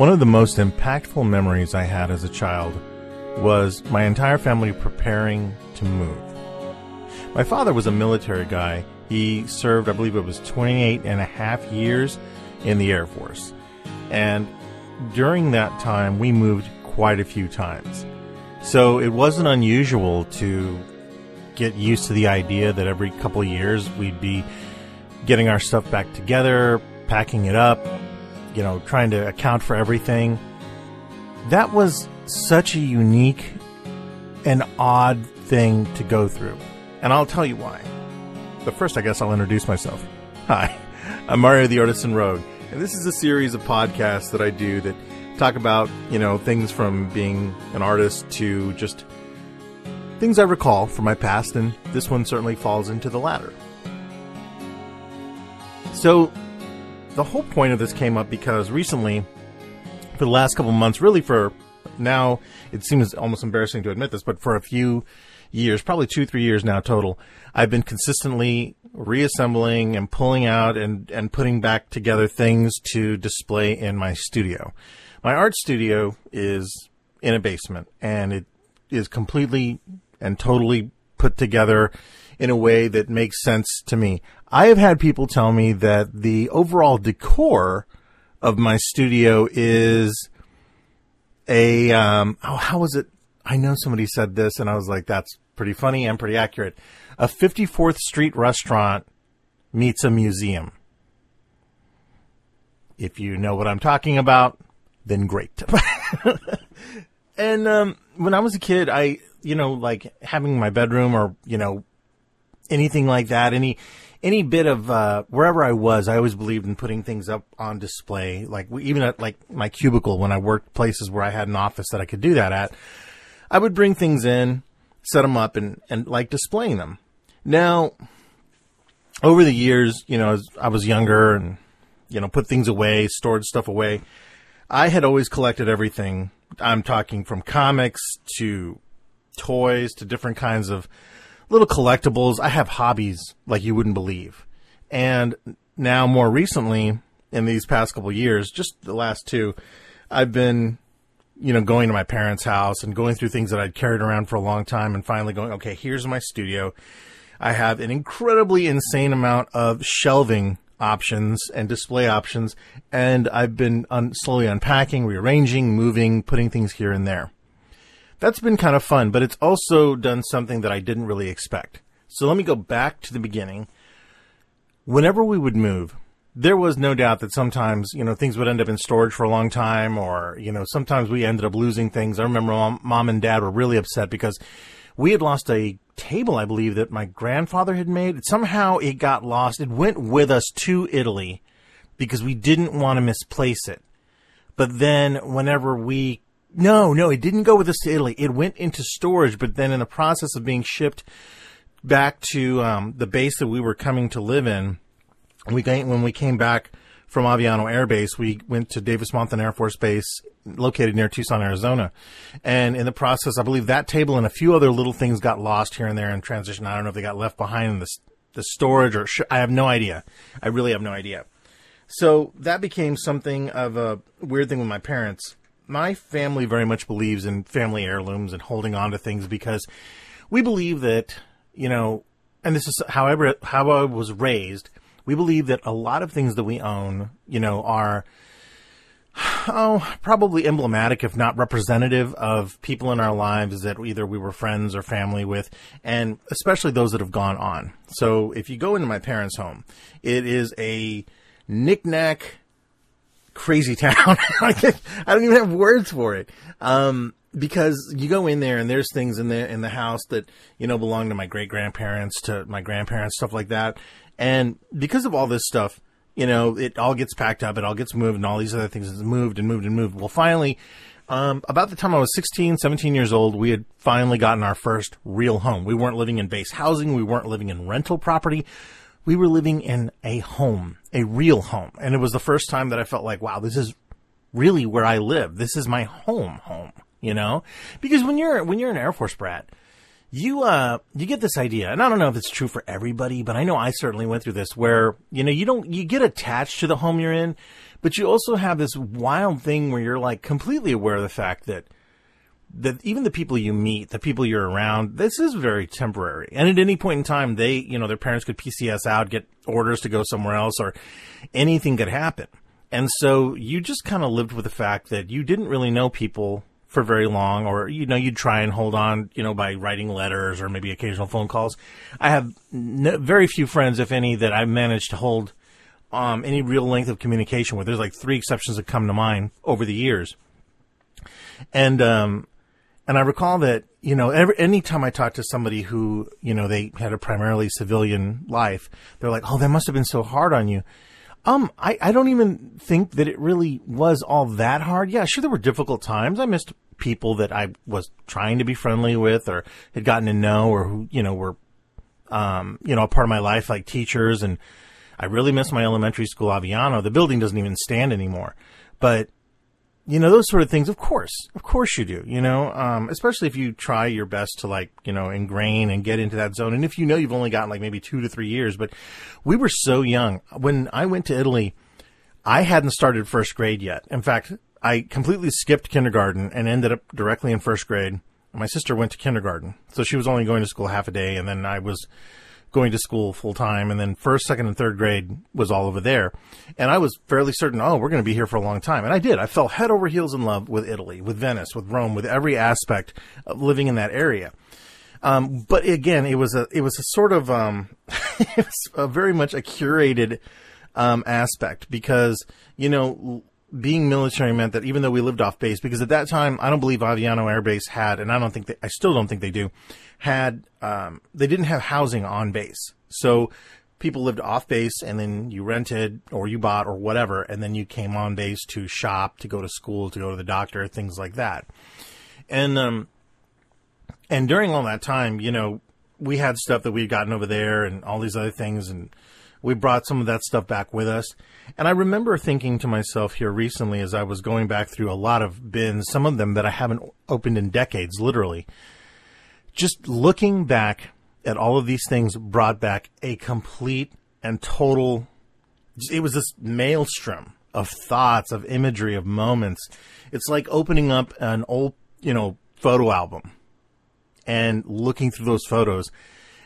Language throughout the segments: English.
One of the most impactful memories I had as a child was my entire family preparing to move. My father was a military guy. He served, I believe it was 28 and a half years in the Air Force. And during that time, we moved quite a few times. So it wasn't unusual to get used to the idea that every couple years we'd be getting our stuff back together, packing it up, you know, trying to account for everything. That was such a unique and odd thing to go through. And I'll tell you why. But first, I guess I'll introduce myself. Hi, I'm Mario the Artisan Rogue, and this is a series of podcasts that I do that talk about, you know, things from being an artist to just things I recall from my past, and this one certainly falls into the latter. So, the whole point of this came up because recently, for the last couple months, really for now, it seems almost embarrassing to admit this, but for a few years, probably two, three years now total, I've been consistently reassembling and pulling out and, and putting back together things to display in my studio. My art studio is in a basement and it is completely and totally put together in a way that makes sense to me. I have had people tell me that the overall decor of my studio is a um, oh how was it? I know somebody said this, and I was like, that's pretty funny and pretty accurate. A 54th Street restaurant meets a museum. If you know what I'm talking about, then great. and um, when I was a kid, I you know like having my bedroom or you know anything like that, any any bit of uh, wherever I was, I always believed in putting things up on display. Like even at like my cubicle when I worked places where I had an office that I could do that at, I would bring things in, set them up, and and like displaying them. Now, over the years, you know, as I was younger and you know put things away, stored stuff away. I had always collected everything. I'm talking from comics to toys to different kinds of little collectibles. I have hobbies like you wouldn't believe. And now more recently in these past couple years, just the last two, I've been, you know, going to my parents' house and going through things that I'd carried around for a long time and finally going, okay, here's my studio. I have an incredibly insane amount of shelving options and display options, and I've been un- slowly unpacking, rearranging, moving, putting things here and there that's been kind of fun, but it's also done something that I didn't really expect. So let me go back to the beginning. Whenever we would move, there was no doubt that sometimes, you know, things would end up in storage for a long time or, you know, sometimes we ended up losing things. I remember mom, and dad were really upset because we had lost a table, I believe, that my grandfather had made. Somehow it got lost. It went with us to Italy because we didn't want to misplace it. But then whenever we no, no, it didn't go with us to Italy. It went into storage, but then in the process of being shipped back to um, the base that we were coming to live in, we when we came back from Aviano Air Base, we went to Davis Monthan Air Force Base, located near Tucson, Arizona. And in the process, I believe that table and a few other little things got lost here and there in transition. I don't know if they got left behind in the, the storage or sh- I have no idea. I really have no idea. So that became something of a weird thing with my parents my family very much believes in family heirlooms and holding on to things because we believe that, you know, and this is however how I was raised, we believe that a lot of things that we own, you know, are oh, probably emblematic, if not representative, of people in our lives that either we were friends or family with, and especially those that have gone on. So if you go into my parents' home, it is a knickknack crazy town. I don't even have words for it. Um, because you go in there and there's things in the in the house that you know belong to my great grandparents, to my grandparents, stuff like that. And because of all this stuff, you know, it all gets packed up, it all gets moved, and all these other things is moved and moved and moved. Well, finally, um, about the time I was 16, 17 years old, we had finally gotten our first real home. We weren't living in base housing, we weren't living in rental property we were living in a home, a real home. And it was the first time that I felt like, wow, this is really where I live. This is my home home, you know? Because when you're, when you're an Air Force brat, you, uh, you get this idea, and I don't know if it's true for everybody, but I know I certainly went through this where, you know, you don't, you get attached to the home you're in, But you also have this wild thing where you're like completely aware of the fact that that even the people you meet, the people you're around, this is very temporary. And at any point in time, they, you know, their parents could PCS out, get orders to go somewhere else, or anything could happen. And so you just kind of lived with the fact that you didn't really know people for very long, or, you know, you'd try and hold on, you know, by writing letters or maybe occasional phone calls. I have very few friends, if any, that I've managed to hold um, any real length of communication with. There's like three exceptions that come to mind over the years. And, um, and I recall that, you know, every, anytime I talked to somebody who, you know, they had a primarily civilian life, they're like, oh, that must have been so hard on you. Um, I, I don't even think that it really was all that hard. Yeah, sure, there were difficult times. I missed people that I was trying to be friendly with or had gotten to know or who, you know, were, um, you know, a part of my life, like teachers and, I really miss my elementary school Aviano. The building doesn't even stand anymore. But, you know, those sort of things, of course, of course you do, you know, um, especially if you try your best to like, you know, ingrain and get into that zone. And if you know you've only gotten like maybe two to three years, but we were so young. When I went to Italy, I hadn't started first grade yet. In fact, I completely skipped kindergarten and ended up directly in first grade. My sister went to kindergarten, so she was only going to school half a day, and then I was going to school full time, and then first, second, and third grade was all over there. And I was fairly certain, oh, we're going to be here for a long time. And I did. I fell head over heels in love with Italy, with Venice, with Rome, with every aspect of living in that area. Um, but again, it was a it was a sort of um, it was a very much a curated um, aspect because you know being military meant that even though we lived off base, because at that time I don't believe Aviano Air Base had, and I don't think they, I still don't think they do, had um, they didn't have housing on base, so people lived off base, and then you rented or you bought or whatever, and then you came on base to shop, to go to school, to go to the doctor, things like that, and um, and during all that time, you know, we had stuff that we'd gotten over there, and all these other things, and we brought some of that stuff back with us. And I remember thinking to myself here recently as I was going back through a lot of bins, some of them that I haven't opened in decades, literally just looking back at all of these things brought back a complete and total it was this maelstrom of thoughts of imagery of moments it's like opening up an old you know photo album and looking through those photos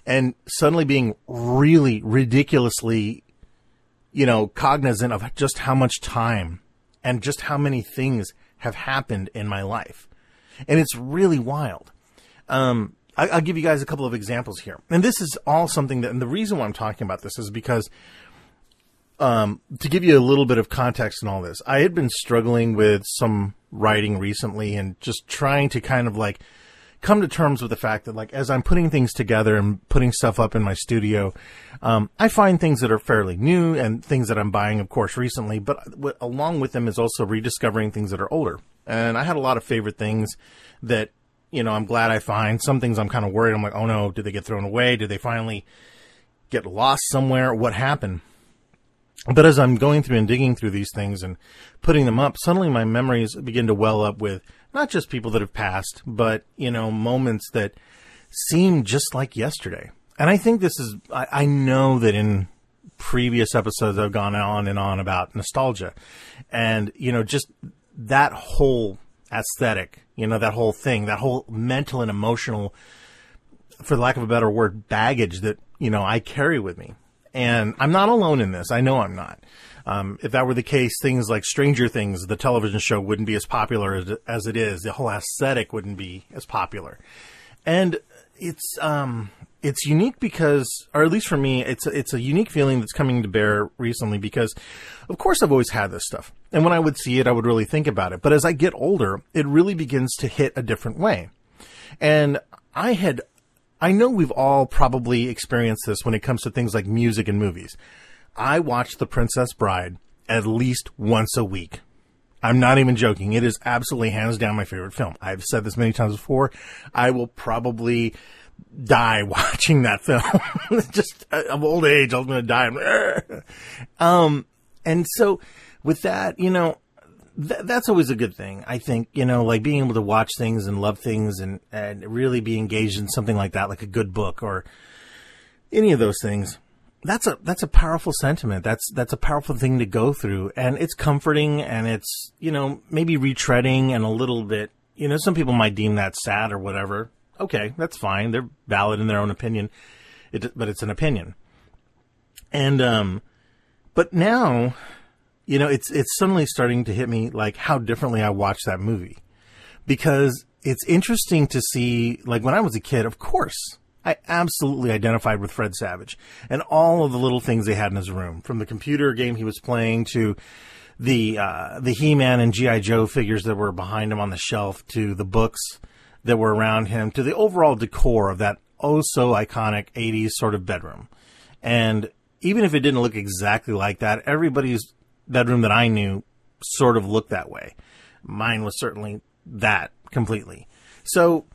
and suddenly being really ridiculously you know cognizant of just how much time and just how many things have happened in my life and it's really wild um, I, I'll give you guys a couple of examples here, and this is all something that. And the reason why I'm talking about this is because, um, to give you a little bit of context in all this, I had been struggling with some writing recently, and just trying to kind of like come to terms with the fact that like as I'm putting things together and putting stuff up in my studio, um, I find things that are fairly new and things that I'm buying, of course, recently. But w- along with them is also rediscovering things that are older. And I had a lot of favorite things that you know, I'm glad I find. Some things I'm kind of worried. I'm like, oh no, did they get thrown away? Did they finally get lost somewhere? What happened? But as I'm going through and digging through these things and putting them up, suddenly my memories begin to well up with not just people that have passed, but, you know, moments that seem just like yesterday. And I think this is, I, I know that in previous episodes I've gone on and on about nostalgia and, you know, just that whole aesthetic you know, that whole thing, that whole mental and emotional, for lack of a better word, baggage that, you know, I carry with me. And I'm not alone in this. I know I'm not. Um, if that were the case, things like Stranger Things, the television show, wouldn't be as popular as, as it is. The whole aesthetic wouldn't be as popular. And it's, um, it's unique because, or at least for me, it's it's a unique feeling that's coming to bear recently because, of course, I've always had this stuff, and when I would see it, I would really think about it. But as I get older, it really begins to hit a different way, and I had, I know we've all probably experienced this when it comes to things like music and movies. I watch The Princess Bride at least once a week. I'm not even joking. It is absolutely hands down my favorite film. I've said this many times before. I will probably die watching that film. Just uh, of old age, I'm going to die. um, and so with that, you know, th- that's always a good thing. I think, you know, like being able to watch things and love things and, and really be engaged in something like that, like a good book or any of those things. That's a that's a powerful sentiment. That's that's a powerful thing to go through, and it's comforting, and it's you know maybe retreading and a little bit. You know, some people might deem that sad or whatever. Okay, that's fine. They're valid in their own opinion, it, but it's an opinion. And um, but now, you know, it's it's suddenly starting to hit me like how differently I watch that movie, because it's interesting to see. Like when I was a kid, of course, I absolutely identified with Fred Savage and all of the little things they had in his room, from the computer game he was playing to the uh, the He Man and GI Joe figures that were behind him on the shelf, to the books that were around him, to the overall decor of that oh so iconic '80s sort of bedroom. And even if it didn't look exactly like that, everybody's bedroom that I knew sort of looked that way. Mine was certainly that completely. So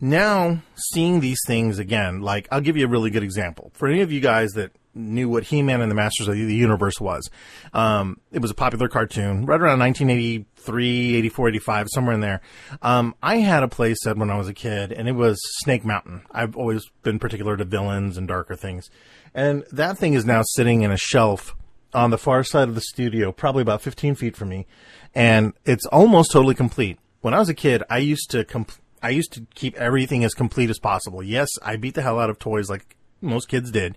now seeing these things again, like I'll give you a really good example. For any of you guys that knew what He-Man and the Masters of the Universe was, um, it was a popular cartoon right around 1983, 84, 85, somewhere in there. Um, I had a playset when I was a kid and it was Snake Mountain. I've always been particular to villains and darker things. And that thing is now sitting in a shelf on the far side of the studio, probably about 15 feet from me. And it's almost totally complete. When I was a kid, I used to comp- I used to keep everything as complete as possible. Yes, I beat the hell out of toys like most kids did.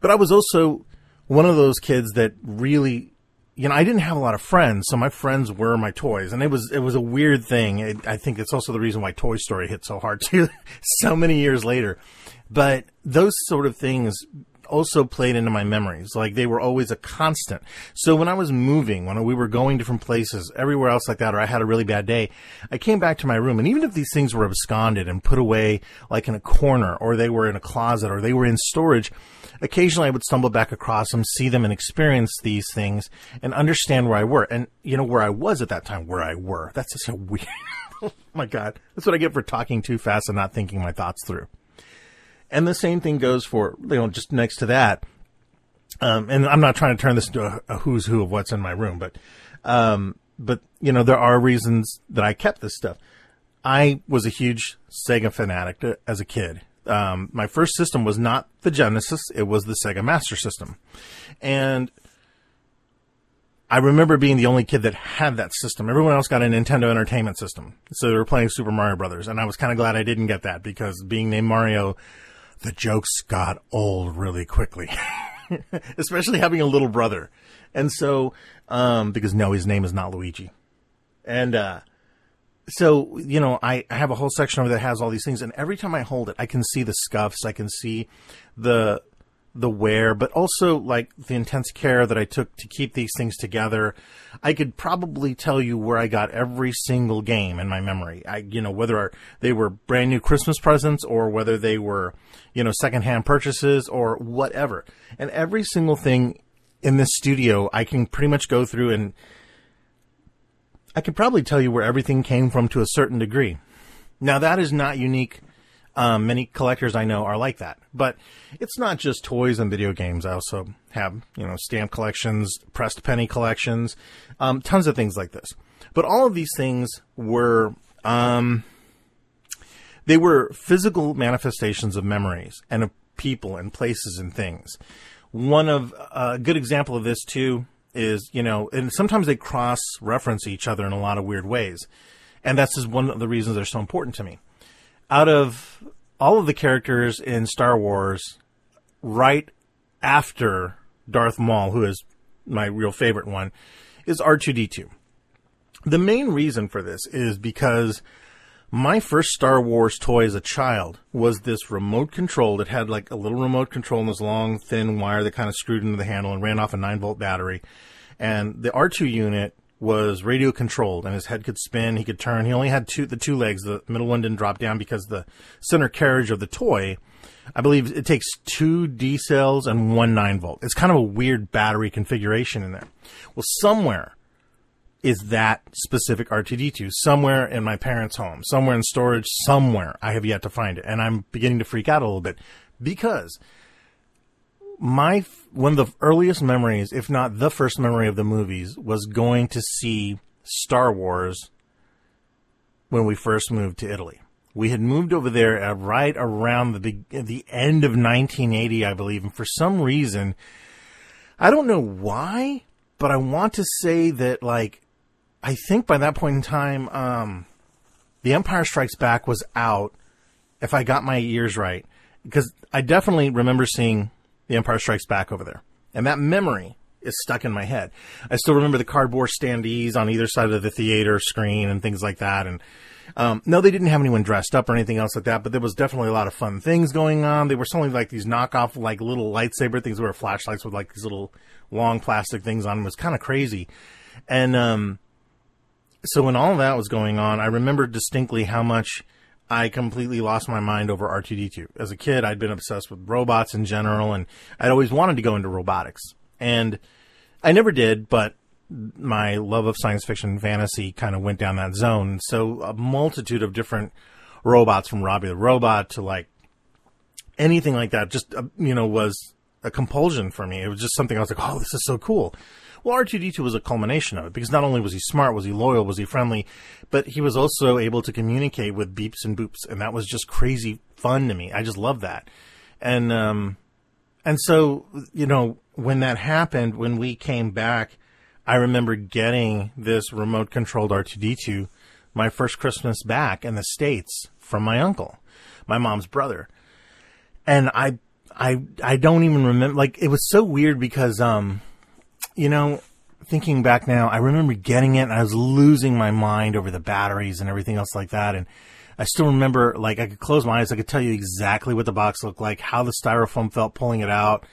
But I was also one of those kids that really, you know, I didn't have a lot of friends, so my friends were my toys, and it was it was a weird thing. It, I think it's also the reason why Toy Story hit so hard too, so many years later. But those sort of things also played into my memories. Like they were always a constant. So when I was moving, when we were going different places, everywhere else like that, or I had a really bad day, I came back to my room. And even if these things were absconded and put away like in a corner, or they were in a closet, or they were in storage, occasionally I would stumble back across them, see them and experience these things and understand where I were. And you know, where I was at that time, where I were. That's just so weird. oh my God. That's what I get for talking too fast and not thinking my thoughts through. And the same thing goes for, you know, just next to that. Um, and I'm not trying to turn this into a, a who's who of what's in my room, but, um, but, you know, there are reasons that I kept this stuff. I was a huge Sega fanatic to, as a kid. Um, my first system was not the Genesis, it was the Sega Master System. And I remember being the only kid that had that system. Everyone else got a Nintendo Entertainment System. So they were playing Super Mario Brothers. And I was kind of glad I didn't get that because being named Mario the jokes got old really quickly, especially having a little brother. And so, um, because no, his name is not Luigi. And, uh, so, you know, I, I have a whole section over that has all these things, and every time I hold it, I can see the scuffs, I can see the the wear, but also like the intense care that I took to keep these things together. I could probably tell you where I got every single game in my memory. I, you know, whether they were brand new Christmas presents or whether they were, you know, secondhand purchases or whatever. And every single thing in this studio, I can pretty much go through and I could probably tell you where everything came from to a certain degree. Now that is not unique um, many collectors I know are like that, but it's not just toys and video games. I also have, you know, stamp collections, pressed penny collections, um, tons of things like this. But all of these things were, um, they were physical manifestations of memories and of people and places and things. One of a good example of this too is, you know, and sometimes they cross reference each other in a lot of weird ways. And that's just one of the reasons they're so important to me out of all of the characters in Star Wars, right after Darth Maul, who is my real favorite one, is R2D2. The main reason for this is because my first Star Wars toy as a child was this remote control that had like a little remote control and this long, thin wire that kind of screwed into the handle and ran off a 9 volt battery. And the R2 unit was radio controlled and his head could spin, he could turn. He only had two the two legs. The middle one didn't drop down because the center carriage of the toy, I believe it takes two D cells and one nine volt. It's kind of a weird battery configuration in there. Well, somewhere is that specific R2D2 somewhere in my parents' home, somewhere in storage, somewhere. I have yet to find it, and I'm beginning to freak out a little bit because my one of the earliest memories, if not the first memory of the movies, was going to see Star Wars when we first moved to Italy. We had moved over there uh, right around the the end of 1980, I believe, and for some reason, I don't know why, but I want to say that like I think by that point in time, um, The Empire Strikes Back was out. If I got my ears right, because I definitely remember seeing The Empire Strikes Back over there, and that memory is stuck in my head. I still remember the cardboard standees on either side of the theater screen and things like that, and um, no, they didn't have anyone dressed up or anything else like that, but there was definitely a lot of fun things going on. They were selling like these knockoff, like little lightsaber things, where flashlights with like these little long plastic things on them. It was kind of crazy, and um, so when all that was going on, I remember distinctly how much I completely lost my mind over R2D2. As a kid, I'd been obsessed with robots in general, and I'd always wanted to go into robotics. And I never did, but my love of science fiction and fantasy kind of went down that zone. So a multitude of different robots from Robbie the Robot to like anything like that just, uh, you know, was a compulsion for me. It was just something I was like, oh, this is so cool. Well, R2D2 was a culmination of it because not only was he smart, was he loyal, was he friendly, but he was also able to communicate with beeps and boops. And that was just crazy fun to me. I just love that. And, um, and so, you know, when that happened, when we came back, I remember getting this remote controlled R2D2 my first Christmas back in the States from my uncle, my mom's brother. And I, I, I don't even remember, like, it was so weird because, um, you know, thinking back now, I remember getting it and I was losing my mind over the batteries and everything else like that. And I still remember, like, I could close my eyes. I could tell you exactly what the box looked like, how the styrofoam felt pulling it out,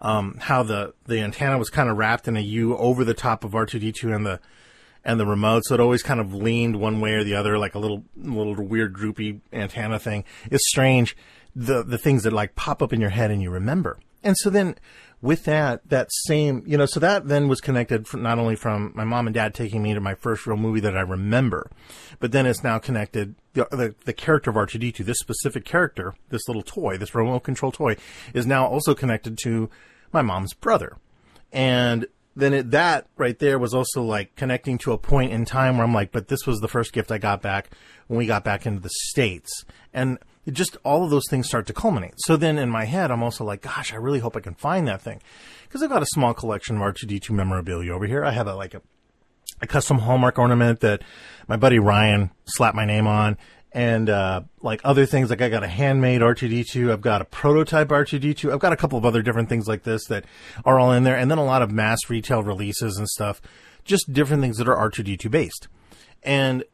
um, how the, the antenna was kind of wrapped in a U over the top of R2D2 and the, and the remote. So it always kind of leaned one way or the other, like a little, little weird droopy antenna thing. It's strange. The, the things that like pop up in your head and you remember. And so then with that, that same, you know, so that then was connected not only from my mom and dad taking me to my first real movie that I remember, but then it's now connected, the, the, the character of R2D2, this specific character, this little toy, this remote control toy, is now also connected to my mom's brother. And then it, that right there was also like connecting to a point in time where I'm like, but this was the first gift I got back when we got back into the States. And it just all of those things start to culminate. So then in my head, I'm also like, gosh, I really hope I can find that thing. Because I've got a small collection of R2D2 memorabilia over here. I have a, like a, a custom Hallmark ornament that my buddy Ryan slapped my name on. And, uh, like other things, like I got a handmade R2D2. I've got a prototype R2D2. I've got a couple of other different things like this that are all in there. And then a lot of mass retail releases and stuff. Just different things that are R2D2 based. And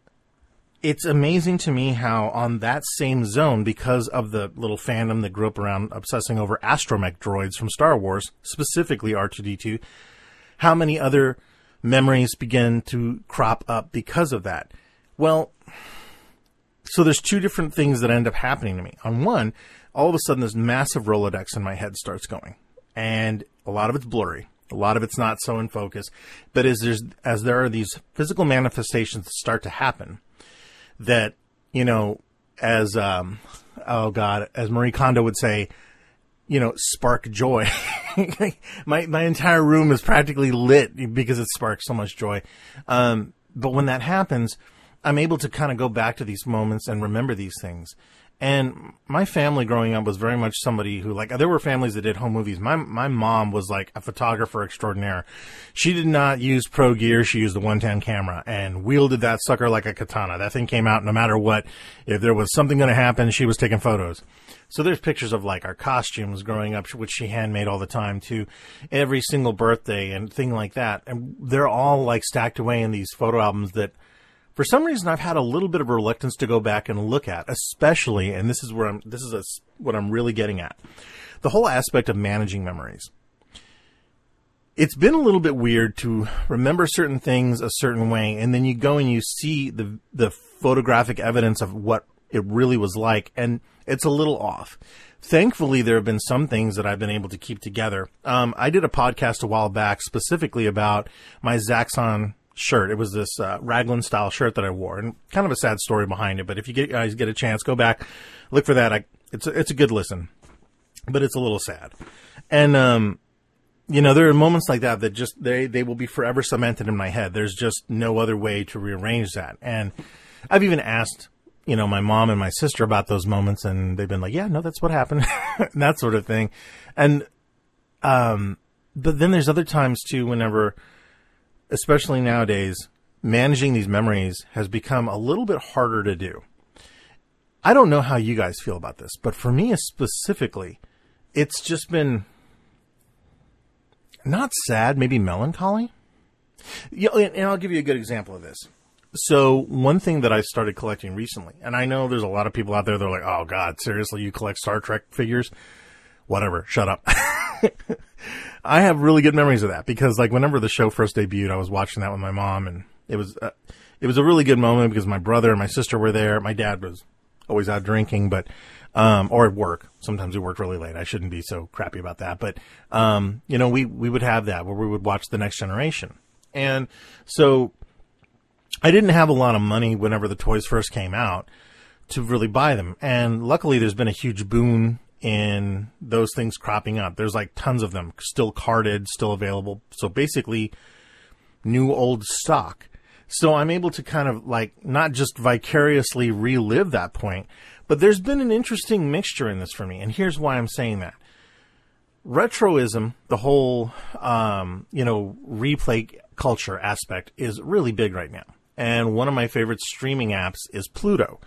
it's amazing to me how on that same zone, because of the little fandom that grew up around obsessing over astromech droids from Star Wars, specifically R2D2, how many other memories begin to crop up because of that. Well, so there's two different things that end up happening to me. On one, all of a sudden this massive Rolodex in my head starts going. And a lot of it's blurry. A lot of it's not so in focus. But as there's, as there are these physical manifestations that start to happen, that, you know, as, um, oh God, as Marie Kondo would say, you know, spark joy. my, my entire room is practically lit because it sparks so much joy. Um, but when that happens, I'm able to kind of go back to these moments and remember these things. And my family growing up was very much somebody who like there were families that did home movies. My my mom was like a photographer extraordinaire. She did not use pro gear, she used the 110 camera and wielded that sucker like a katana. That thing came out no matter what. If there was something going to happen, she was taking photos. So there's pictures of like our costumes growing up, which she handmade all the time to every single birthday and thing like that. And they're all like stacked away in these photo albums that for some reason I've had a little bit of reluctance to go back and look at, especially, and this is where I'm, this is a, what I'm really getting at. The whole aspect of managing memories. It's been a little bit weird to remember certain things a certain way, and then you go and you see the, the photographic evidence of what it really was like, and it's a little off. Thankfully, there have been some things that I've been able to keep together. Um, I did a podcast a while back specifically about my Zaxxon shirt. It was this uh, raglan style shirt that I wore, and kind of a sad story behind it. But if you get, guys get a chance, go back, look for that. I, it's a, it's a good listen, but it's a little sad. And um, you know, there are moments like that that just they they will be forever cemented in my head. There's just no other way to rearrange that. And I've even asked you know, my mom and my sister about those moments and they've been like, yeah, no, that's what happened. and that sort of thing. And, um, but then there's other times too, whenever, especially nowadays, managing these memories has become a little bit harder to do. I don't know how you guys feel about this, but for me specifically, it's just been not sad, maybe melancholy. Yeah, and I'll give you a good example of this. So one thing that I started collecting recently, and I know there's a lot of people out there that are like, "Oh God, seriously, you collect Star Trek figures?" Whatever, shut up. I have really good memories of that because, like, whenever the show first debuted, I was watching that with my mom, and it was uh, it was a really good moment because my brother and my sister were there. My dad was always out drinking, but um, or at work. Sometimes we worked really late. I shouldn't be so crappy about that, but um, you know, we we would have that where we would watch the Next Generation, and so I didn't have a lot of money whenever the toys first came out to really buy them, and luckily there's been a huge boon in those things cropping up. There's like tons of them still carded, still available. So basically, new old stock. So I'm able to kind of like not just vicariously relive that point, but there's been an interesting mixture in this for me. And here's why I'm saying that. Retroism, the whole, um, you know, replay culture aspect is really big right now. And one of my favorite streaming apps is Pluto.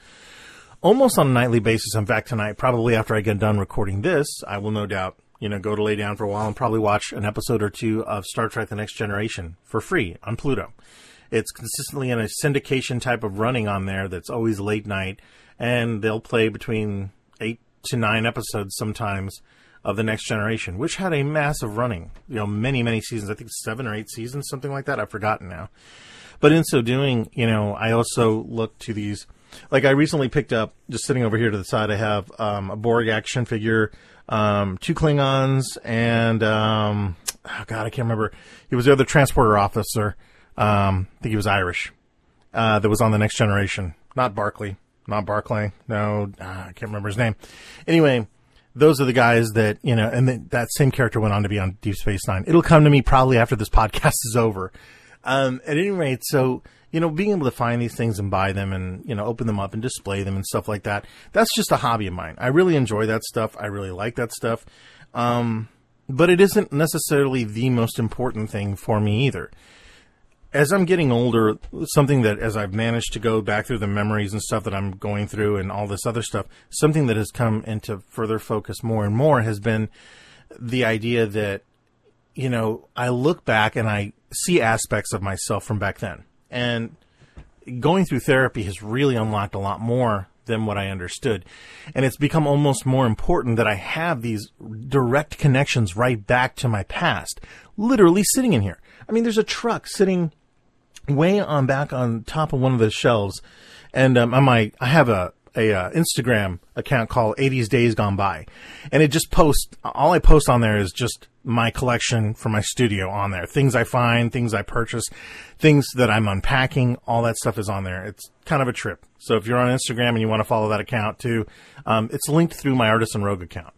Almost on a nightly basis, in fact, tonight, probably after I get done recording this, I will no doubt, you know, go to lay down for a while and probably watch an episode or two of Star Trek The Next Generation for free on Pluto. It's consistently in a syndication type of running on there that's always late night, and they'll play between eight to nine episodes sometimes of the next generation, which had a massive running, you know, many, many seasons. I think seven or eight seasons, something like that. I've forgotten now. But in so doing, you know, I also look to these, like I recently picked up, just sitting over here to the side, I have um, a Borg action figure, um, two Klingons, and, um, oh God, I can't remember. He was the other transporter officer. Um, I think he was Irish. Uh, that was on the next generation. Not Barclay. Not Barclay. No, uh, I can't remember his name. Anyway, those are the guys that, you know, and the, that same character went on to be on Deep Space Nine. It'll come to me probably after this podcast is over. Um, at any rate, so, you know, being able to find these things and buy them and, you know, open them up and display them and stuff like that, that's just a hobby of mine. I really enjoy that stuff. I really like that stuff. Um, but it isn't necessarily the most important thing for me either as I'm getting older, something that as I've managed to go back through the memories and stuff that I'm going through and all this other stuff, something that has come into further focus more and more has been the idea that, you know, I look back and I see aspects of myself from back then. And going through therapy has really unlocked a lot more than what I understood. And it's become almost more important that I have these direct connections right back to my past, literally sitting in here. I mean, there's a truck sitting way on back on top of one of the shelves, and um, my I have a a uh, Instagram account called 80s Days Gone By, and it just posts. All I post on there is just my collection from my studio on there. Things I find, things I purchase, things that I'm unpacking. All that stuff is on there. It's kind of a trip. So if you're on Instagram and you want to follow that account too, um, it's linked through my Artisan Rogue account.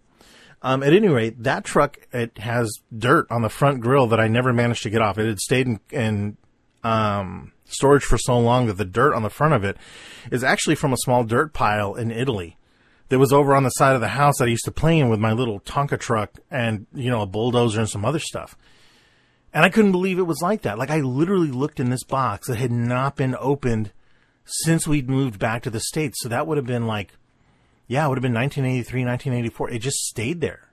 Um, at any rate, that truck it has dirt on the front grill that I never managed to get off. It had stayed in, in um, storage for so long that the dirt on the front of it is actually from a small dirt pile in Italy that was over on the side of the house that I used to play in with my little Tonka truck and, you know, a bulldozer and some other stuff. And I couldn't believe it was like that. Like I literally looked in this box that had not been opened since we'd moved back to the States. So that would have been like, yeah, it would have been 1983, 1984. It just stayed there.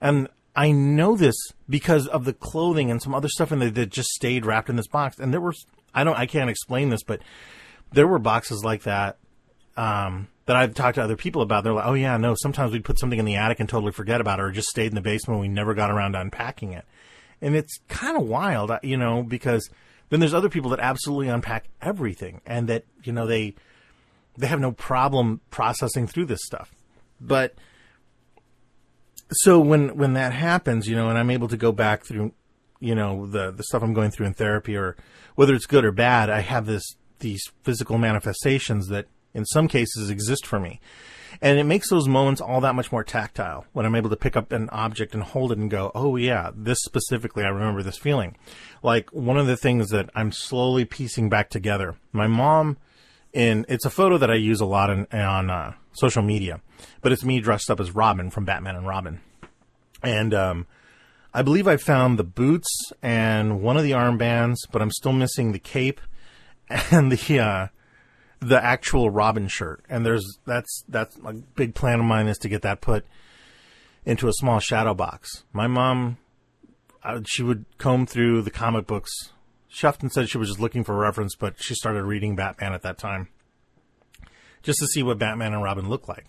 And I know this because of the clothing and some other stuff in there that just stayed wrapped in this box. And there were, I don't, I can't explain this, but there were boxes like that, um, that I've talked to other people about. They're like, oh yeah, no, sometimes we'd put something in the attic and totally forget about it or just stayed in the basement. And we never got around to unpacking it. And it's kind of wild, uh, you know, because then there's other people that absolutely unpack everything and that, you know, they, they have no problem processing through this stuff. But, so when when that happens, you know, and I'm able to go back through, you know, the the stuff I'm going through in therapy, or whether it's good or bad, I have this these physical manifestations that in some cases exist for me. And it makes those moments all that much more tactile when I'm able to pick up an object and hold it and go, oh yeah, this specifically, I remember this feeling. Like one of the things that I'm slowly piecing back together. My mom in it's a photo that I use a lot in, on uh, social media, but it's me dressed up as Robin from Batman and Robin, and um, I believe I found the boots and one of the armbands, but I'm still missing the cape and the uh, the actual Robin shirt. And there's that's that's a big plan of mine is to get that put into a small shadow box. My mom, uh, she would comb through the comic books. She often said she was just looking for reference, but she started reading Batman at that time, just to see what Batman and Robin look like,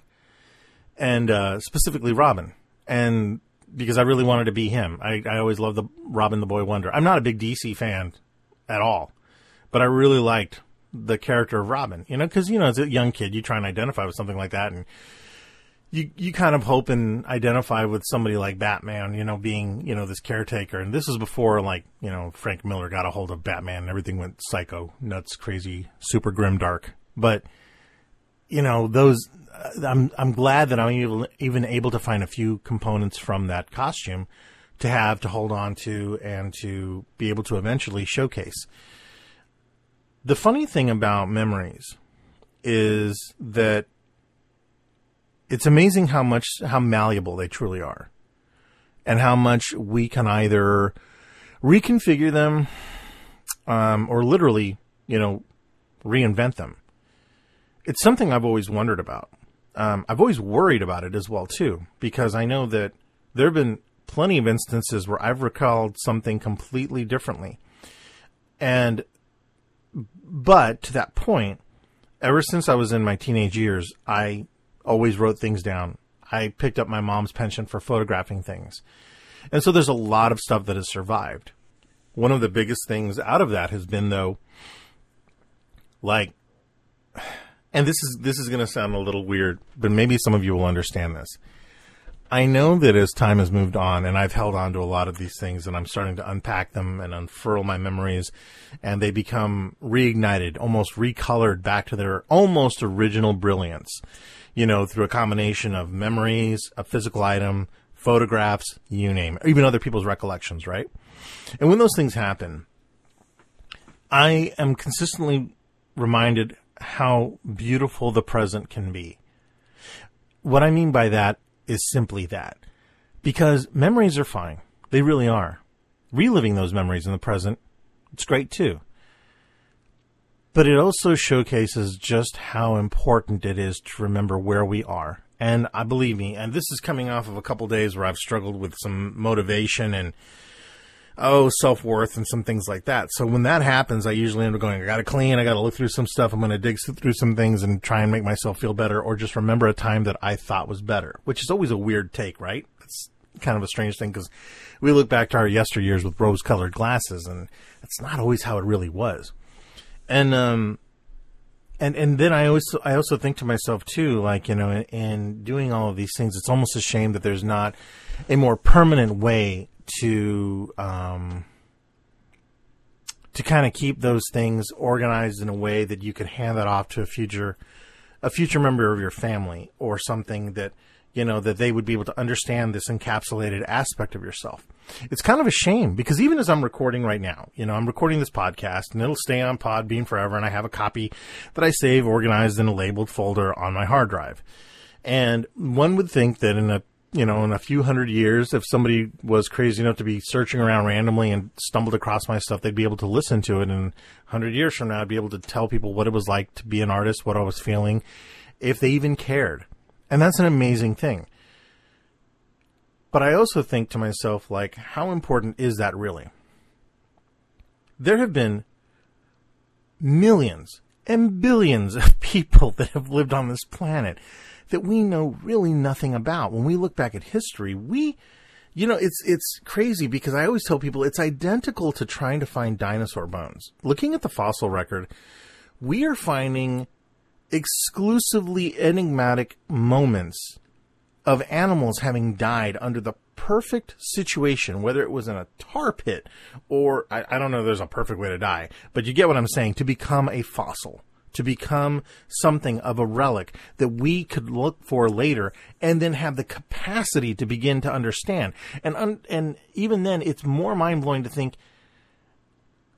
and uh, specifically Robin. And because I really wanted to be him, I, I always loved the Robin the Boy Wonder. I'm not a big DC fan at all, but I really liked the character of Robin. You know, because you know, as a young kid, you try and identify with something like that, and you you kind of hope and identify with somebody like Batman, you know, being you know this caretaker. And this is before like you know Frank Miller got a hold of Batman and everything went psycho, nuts, crazy, super grim, dark. But you know those. Uh, I'm I'm glad that I'm even even able to find a few components from that costume to have to hold on to and to be able to eventually showcase. The funny thing about memories is that it's amazing how much how malleable they truly are and how much we can either reconfigure them um, or literally you know reinvent them. It's something i've always wondered about. Um, i've always worried about it as well too because i know that there have been plenty of instances where i've recalled something completely differently. And but to that point ever since i was in my teenage years i always wrote things down. I picked up my mom's pension for photographing things. And so there's a lot of stuff that has survived. One of the biggest things out of that has been though like and this is this is going to sound a little weird, but maybe some of you will understand this. I know that as time has moved on and I've held on to a lot of these things and I'm starting to unpack them and unfurl my memories and they become reignited, almost recolored back to their almost original brilliance you know, through a combination of memories, a physical item, photographs, you name it, even other people's recollections, right? And when those things happen, I am consistently reminded how beautiful the present can be. What I mean by that is simply that. Because memories are fine. They really are. Reliving those memories in the present, it's great too but it also showcases just how important it is to remember where we are. And I believe me, and this is coming off of a couple days where I've struggled with some motivation and oh self worth and some things like that. So when that happens, I usually end up going, I got to clean, I got to look through some stuff, I'm going to dig through some things and try and make myself feel better, or just remember a time that I thought was better, which is always a weird take, right? It's kind of a strange thing because we look back to our yesteryears with rose colored glasses, and it's not always how it really was and um and and then I also I also think to myself too, like you know, in, in, doing all of these things, it's almost a shame that there's not a more permanent way to um to kind of keep those things organized in a way that you could hand that off to a future a future member of your family or something that you know that they would be able to understand this encapsulated aspect of yourself it's kind of a shame because even as I'm recording right now, you know, I'm recording this podcast and it'll stay on Podbean forever and I have a copy that I save organized in a labeled folder on my hard drive. And one would think that in a you know, in a few hundred years, if somebody was crazy enough to be searching around randomly and stumbled across my stuff, they'd be able to listen to it. And 100 years from now, I'd be able to tell people what it was like to be an artist, what I was feeling, if they even cared. And that's an amazing thing. But I also think to myself, like, how important is that really? There have been millions and billions of people that have lived on this planet that we know really nothing about. When we look back at history, we, you know, it's, it's crazy because I always tell people it's identical to trying to find dinosaur bones. Looking at the fossil record, we are finding exclusively enigmatic moments of animals having died under the perfect situation, whether it was in a tar pit or I, I, don't know there's a perfect way to die, but you get what I'm saying, to become a fossil, to become something of a relic that we could look for later and then have the capacity to begin to understand. And, un, and even then, it's more mind blowing to think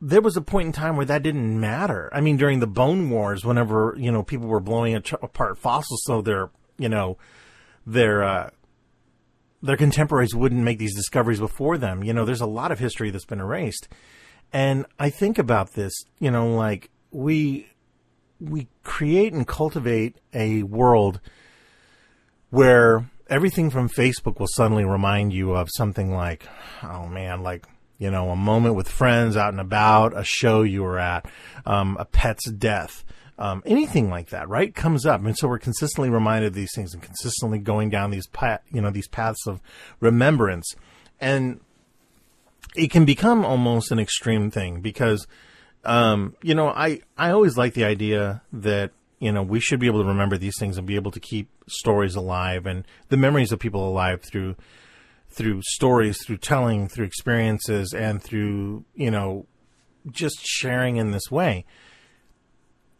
there was a point in time where that didn't matter. I mean, during the Bone Wars, whenever you know people were blowing apart fossils, so their you know their uh, their contemporaries wouldn't make these discoveries before them. You know, there's a lot of history that's been erased, and I think about this. You know, like we we create and cultivate a world where everything from Facebook will suddenly remind you of something like, oh man, like you know, a moment with friends out and about, a show you were at, um, a pet's death, um, anything like that, right? Comes up, and so we're consistently reminded of these things and consistently going down these path, you know, these paths of remembrance, and it can become almost an extreme thing because, um, you know, I I always like the idea that you know we should be able to remember these things and be able to keep stories alive and the memories of people alive through through stories, through telling, through experiences, and through, you know, just sharing in this way.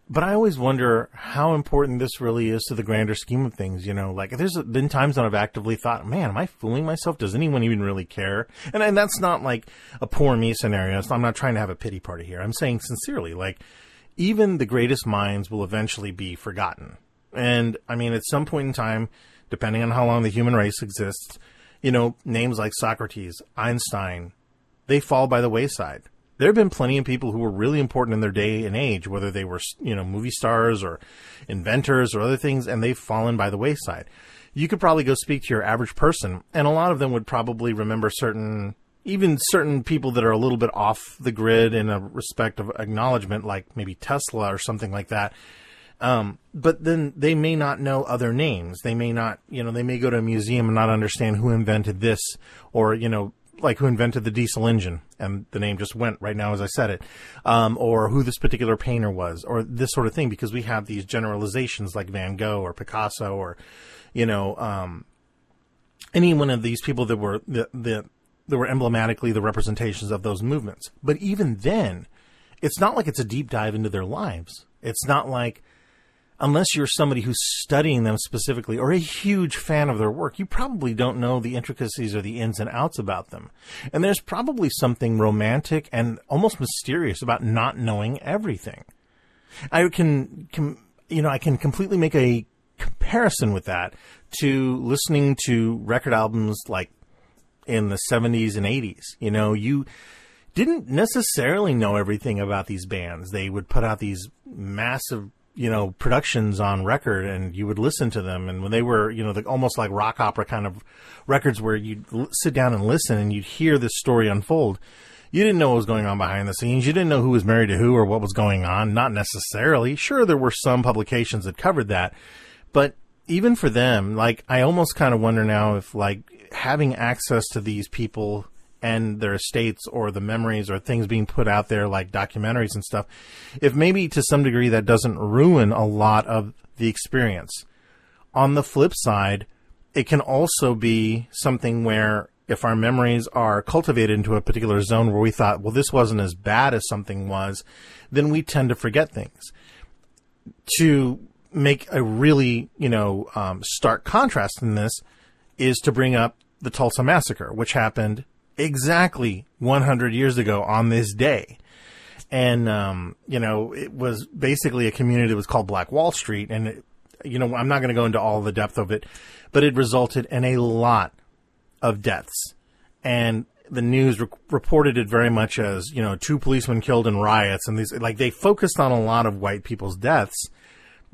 But I always wonder how important this really is to the grander scheme of things. You know, like there's been times when I've actively thought, man, am I fooling myself? Does anyone even really care? And, and that's not like a poor me scenario. I'm not trying to have a pity party here. I'm saying sincerely, like even the greatest minds will eventually be forgotten. And I mean, at some point in time, depending on how long the human race exists, you know, names like Socrates, Einstein, they fall by the wayside. There have been plenty of people who were really important in their day and age, whether they were, you know, movie stars or inventors or other things, and they've fallen by the wayside. You could probably go speak to your average person, and a lot of them would probably remember certain, even certain people that are a little bit off the grid in a respect of acknowledgement, like maybe Tesla or something like that um, but then they may not know other names. They may not, you know, they may go to a museum and not understand who invented this or, you know, like who invented the diesel engine and the name just went right now as I said it, um, or who this particular painter was or this sort of thing because we have these generalizations like Van Gogh or Picasso or, you know, um, any one of these people that were the, the, that were emblematically the representations of those movements. But even then, it's not like it's a deep dive into their lives. It's not like, unless you're somebody who's studying them specifically or a huge fan of their work, you probably don't know the intricacies or the ins and outs about them. And there's probably something romantic and almost mysterious about not knowing everything. I can, you know, I can completely make a comparison with that to listening to record albums like in the 70s and 80s. You know, you didn't necessarily know everything about these bands. They would put out these massive you know productions on record and you would listen to them. And when they were you know the, almost like rock opera kind of records where you'd l- sit down and listen and you'd hear this story unfold. You didn't know what was going on behind the scenes. You didn't know who was married to who or what was going on. Not necessarily. Sure there were some publications that covered that. But even for them like i almost kind of wonder now if like having access to these people and their estates or the memories or things being put out there like documentaries and stuff, if maybe to some degree that doesn't ruin a lot of the experience. On the flip side, it can also be something where if our memories are cultivated into a particular zone where we thought, well, this wasn't as bad as something was, then we tend to forget things. To make a really, you know, um, stark contrast in this is to bring up the Tulsa Massacre, which happened exactly 100 years ago on this day. And, um, you know, it was basically a community that was called Black Wall Street. And, it, you know, I'm not going to go into all the depth of it, but it resulted in a lot of deaths. And the news re- reported it very much as, you know, two policemen killed in riots. And these, like, they focused on a lot of white people's deaths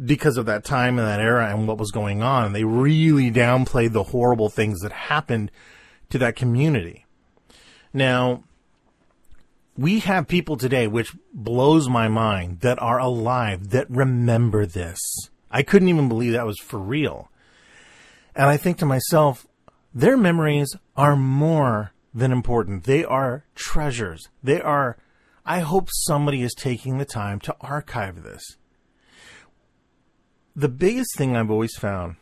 because of that time and that era and what was going on. And they really downplayed the horrible things that happened to that community. Now, we have people today, which blows my mind, that are alive, that remember this. I couldn't even believe that was for real. And I think to myself, their memories are more than important. They are treasures. They are, I hope somebody is taking the time to archive this. The biggest thing I've always found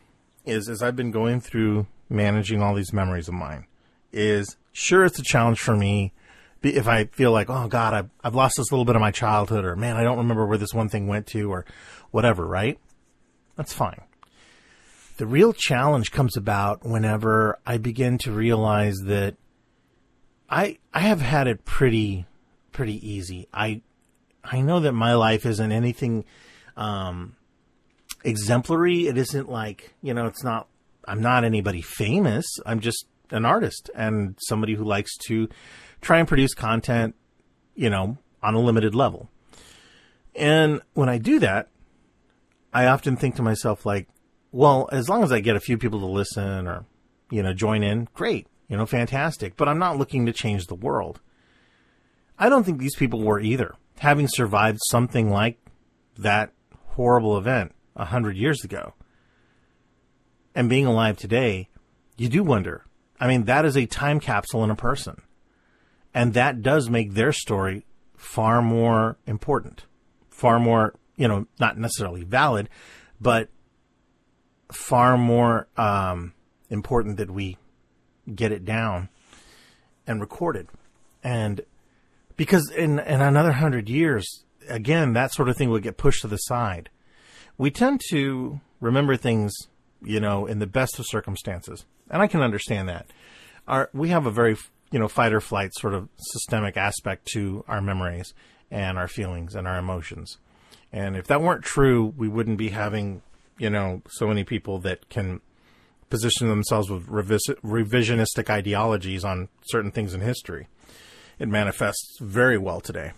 is as I've been going through managing all these memories of mine is sure it's a challenge for me if I feel like, oh God, I've, I've lost this little bit of my childhood, or man, I don't remember where this one thing went to, or whatever, right? That's fine. The real challenge comes about whenever I begin to realize that I I have had it pretty pretty easy. I I know that my life isn't anything um, exemplary. It isn't like you know. It's not. I'm not anybody famous. I'm just an artist and somebody who likes to try and produce content, you know, on a limited level. And when I do that, I often think to myself, like, well, as long as I get a few people to listen or, you know, join in, great, you know, fantastic. But I'm not looking to change the world. I don't think these people were either. Having survived something like that horrible event a hundred years ago and being alive today, you do wonder. I mean, that is a time capsule in a person. And that does make their story far more important, far more, you know, not necessarily valid, but far more um, important that we get it down and recorded. And because in, in another hundred years, again, that sort of thing would get pushed to the side. We tend to remember things, you know, in the best of circumstances. And I can understand that. Our, we have a very, you know, fight or flight sort of systemic aspect to our memories and our feelings and our emotions. And if that weren't true, we wouldn't be having, you know, so many people that can position themselves with revis- revisionistic ideologies on certain things in history. It manifests very well today.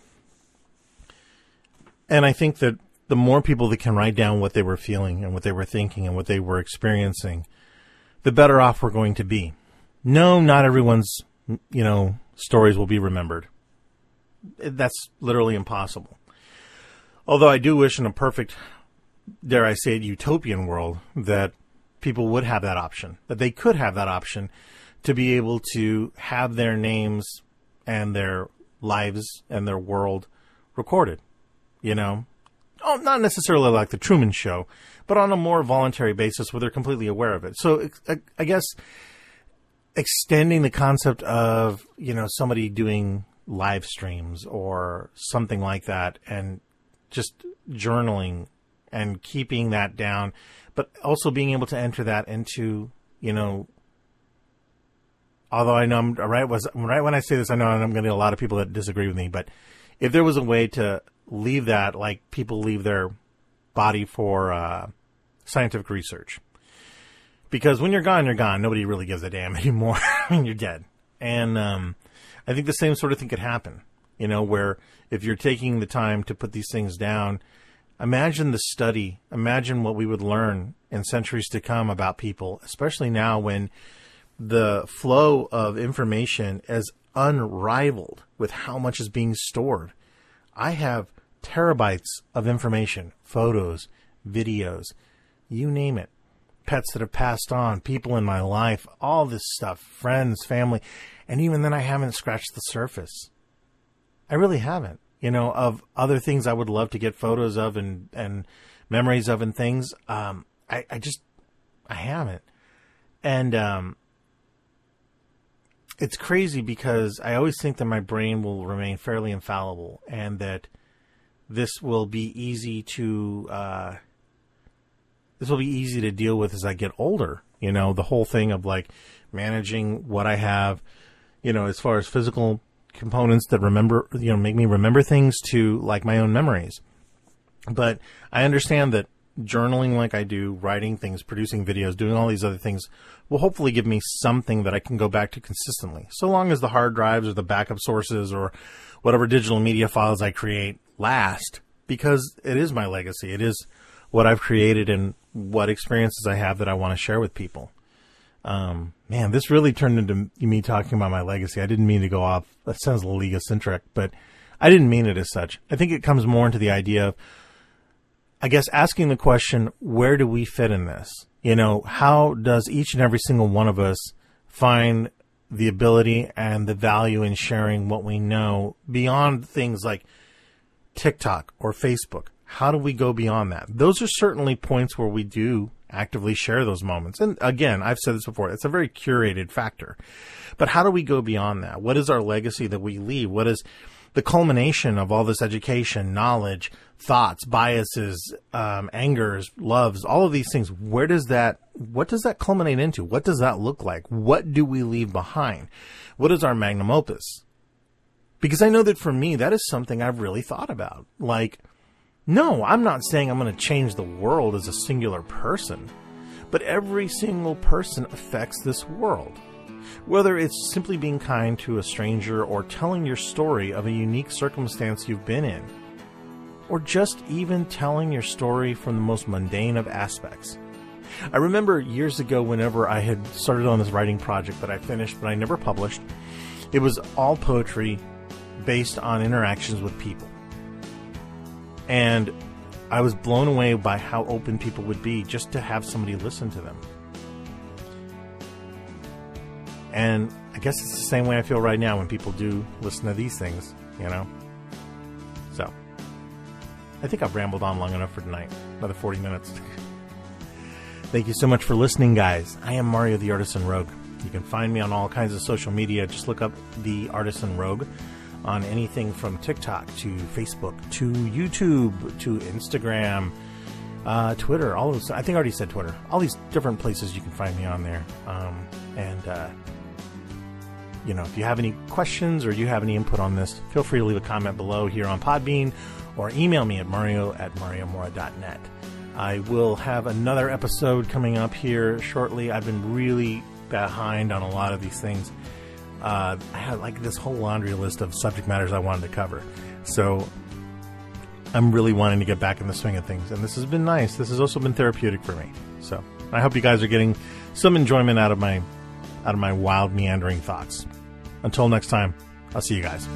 And I think that the more people that can write down what they were feeling and what they were thinking and what they were experiencing, the better off we're going to be. No, not everyone's, you know, stories will be remembered. That's literally impossible. Although I do wish in a perfect, dare I say it, utopian world that people would have that option, that they could have that option to be able to have their names and their lives and their world recorded. You know, oh, not necessarily like the Truman Show, but on a more voluntary basis where they're completely aware of it. So I guess extending the concept of you know somebody doing live streams or something like that and just journaling and keeping that down but also being able to enter that into you know although I know I'm right was right when I say this I know I'm going to get a lot of people that disagree with me but if there was a way to leave that like people leave their body for uh, scientific research because when you're gone, you're gone. Nobody really gives a damn anymore. I mean, you're dead. And um, I think the same sort of thing could happen. You know, where if you're taking the time to put these things down, imagine the study. Imagine what we would learn in centuries to come about people, especially now when the flow of information is unrivaled with how much is being stored. I have terabytes of information, photos, videos, you name it pets that have passed on, people in my life, all this stuff, friends, family. And even then, I haven't scratched the surface. I really haven't, you know, of other things I would love to get photos of and, and memories of and things. Um, I, I just, I haven't. And, um, it's crazy because I always think that my brain will remain fairly infallible and that this will be easy to, uh, this will be easy to deal with as I get older. You know, the whole thing of like managing what I have, you know, as far as physical components that remember, you know, make me remember things to like my own memories. But I understand that journaling like I do, writing things, producing videos, doing all these other things will hopefully give me something that I can go back to consistently. So long as the hard drives or the backup sources or whatever digital media files I create last, because it is my legacy. It is what I've created and what experiences I have that I want to share with people. Um, man, this really turned into me talking about my legacy. I didn't mean to go off. That sounds a little egocentric, but I didn't mean it as such. I think it comes more into the idea of, I guess, asking the question, where do we fit in this? You know, how does each and every single one of us find the ability and the value in sharing what we know beyond things like TikTok or Facebook? How do we go beyond that? Those are certainly points where we do actively share those moments. And again, I've said this before, it's a very curated factor. But how do we go beyond that? What is our legacy that we leave? What is the culmination of all this education, knowledge, thoughts, biases, um, angers, loves, all of these things? Where does that, what does that culminate into? What does that look like? What do we leave behind? What is our magnum opus? Because I know that for me, that is something I've really thought about. Like, no, I'm not saying I'm going to change the world as a singular person, but every single person affects this world. Whether it's simply being kind to a stranger or telling your story of a unique circumstance you've been in, or just even telling your story from the most mundane of aspects. I remember years ago, whenever I had started on this writing project that I finished but I never published, it was all poetry based on interactions with people. And I was blown away by how open people would be just to have somebody listen to them. And I guess it's the same way I feel right now when people do listen to these things, you know? So, I think I've rambled on long enough for tonight. Another 40 minutes. Thank you so much for listening, guys. I am Mario the Artisan Rogue. You can find me on all kinds of social media. Just look up the Artisan Rogue on anything from TikTok to Facebook to YouTube to Instagram, uh, Twitter. All those. I think I already said Twitter. All these different places you can find me on there. Um, and uh, you know, if you have any questions or you have any input on this, feel free to leave a comment below here on Podbean or email me at mario at mariomora.net. I will have another episode coming up here shortly. I've been really behind on a lot of these things. Uh, I had like this whole laundry list of subject matters I wanted to cover. So I'm really wanting to get back in the swing of things. And this has been nice. This has also been therapeutic for me. So I hope you guys are getting some enjoyment out of my out of my wild meandering thoughts. Until next time, I'll see you guys.